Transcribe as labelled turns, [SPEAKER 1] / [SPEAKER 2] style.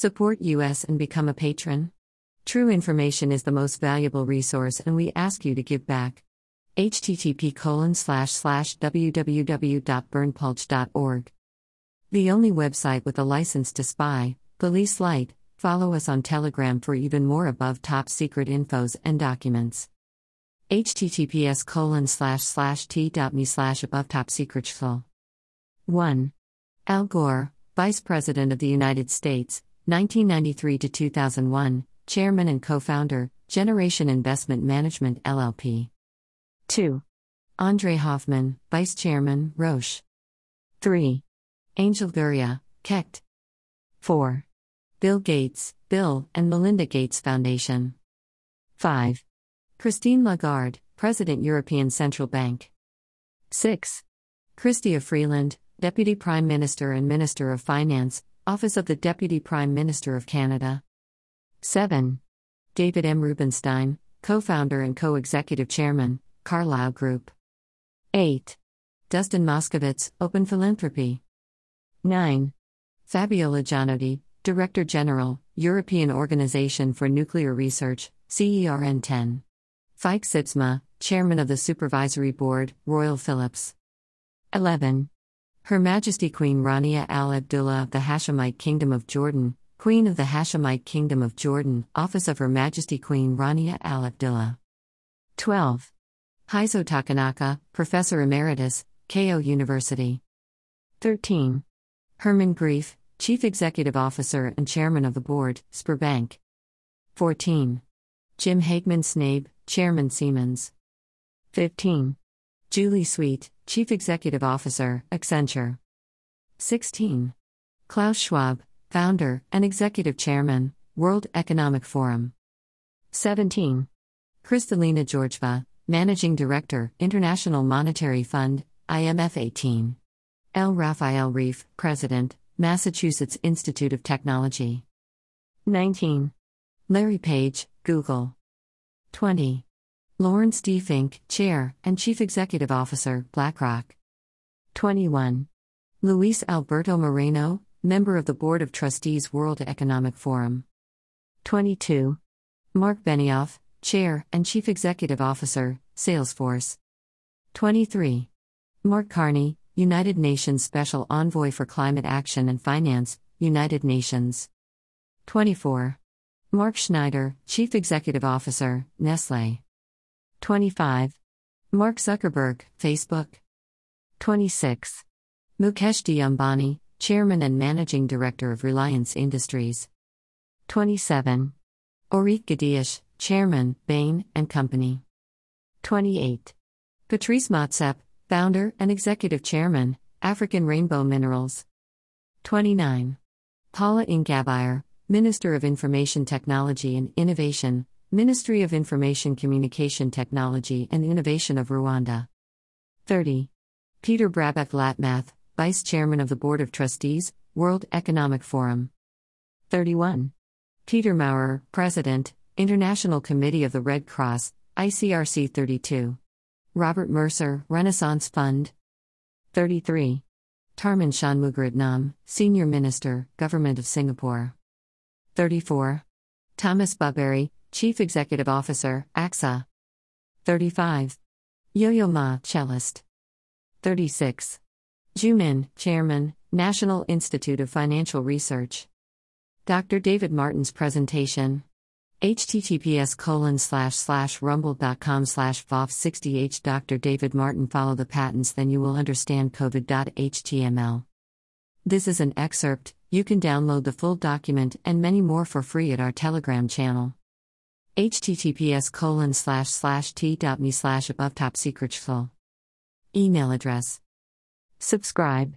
[SPEAKER 1] Support us and become a patron. True information is the most valuable resource and we ask you to give back. http colon slash slash www.berndpulch.org. The only website with a license to spy, Police Light. Follow us on Telegram for even more above top secret infos and documents. https colon slash slash t.me slash above top secret 1. Al Gore, Vice President of the United States, 1993 to 2001, Chairman and Co-founder, Generation Investment Management LLP. 2. Andre Hoffmann, Vice Chairman, Roche. 3. Angel Gurria, Kekt. 4. Bill Gates, Bill and Melinda Gates Foundation. 5. Christine Lagarde, President European Central Bank. 6. Chrystia Freeland, Deputy Prime Minister and Minister of Finance, Office of the Deputy Prime Minister of Canada. 7. David M. Rubenstein, co founder and co executive chairman, Carlyle Group. 8. Dustin Moskovitz, Open Philanthropy. 9. Fabiola Gianotti, Director General, European Organization for Nuclear Research, CERN 10. Feike Sijbesma, Chairman of the Supervisory Board, Royal Philips. 11. Her Majesty Queen Rania Al Abdullah of the Hashemite Kingdom of Jordan, Queen of the Hashemite Kingdom of Jordan, Office of Her Majesty Queen Rania Al Abdullah. 12. Heizo Takenaka, Professor Emeritus, Keio University. 13. Herman Gref, Chief Executive Officer and Chairman of the Board, Sberbank. 14. Jim Hagemann Snabe, Chairman Siemens. 15. Julie Sweet, Chief Executive Officer, Accenture. 16. Klaus Schwab, Founder and Executive Chairman, World Economic Forum. 17. Kristalina Georgieva, Managing Director, International Monetary Fund, IMF 18. L. Rafael Reif, President, Massachusetts Institute of Technology. 19. Larry Page, Google. 20. Laurence D. Fink, Chair and Chief Executive Officer, BlackRock. 21. Luis Alberto Moreno, Member of the Board of Trustees, World Economic Forum. 22. Marc Benioff, Chair and Chief Executive Officer, Salesforce. 23. Mark Carney, United Nations Special Envoy for Climate Action and Finance, United Nations. 24. Mark Schneider, Chief Executive Officer, Nestle. 25. Mark Zuckerberg, Facebook. 26. Mukesh. Ambani, Chairman and Managing Director of Reliance Industries. 27. Orit Gadish, Chairman, Bain and Company. 28. Patrice Motsepe, Founder and Executive Chairman, African Rainbow Minerals. 29. Paula Ingabire, Minister of Information Technology and Innovation, Ministry of Information Communication Technology and Innovation of Rwanda. 30. Peter Brabeck Letmathe, Vice Chairman of the Board of Trustees, World Economic Forum. 31. Peter Maurer, President, International Committee of the Red Cross, ICRC 32. Robert Mercer, Renaissance Fund. 33. Tharman Shanmugaratnam, Senior Minister, Government of Singapore. 34. Thomas Buberl, Chief Executive Officer, AXA. 35. Yo Yo Ma, Cellist. 36. Zhu Min, Chairman, National Institute of Financial Research. Dr. David Martin's presentation. https colon slash slash rumble.com slash vof60h Dr. David Martin follow the patents then you will understand covid.html. This is an excerpt, you can download the full document and many more for free at our Telegram channel https colon slash slash t.me slash above top secret Email address. Subscribe.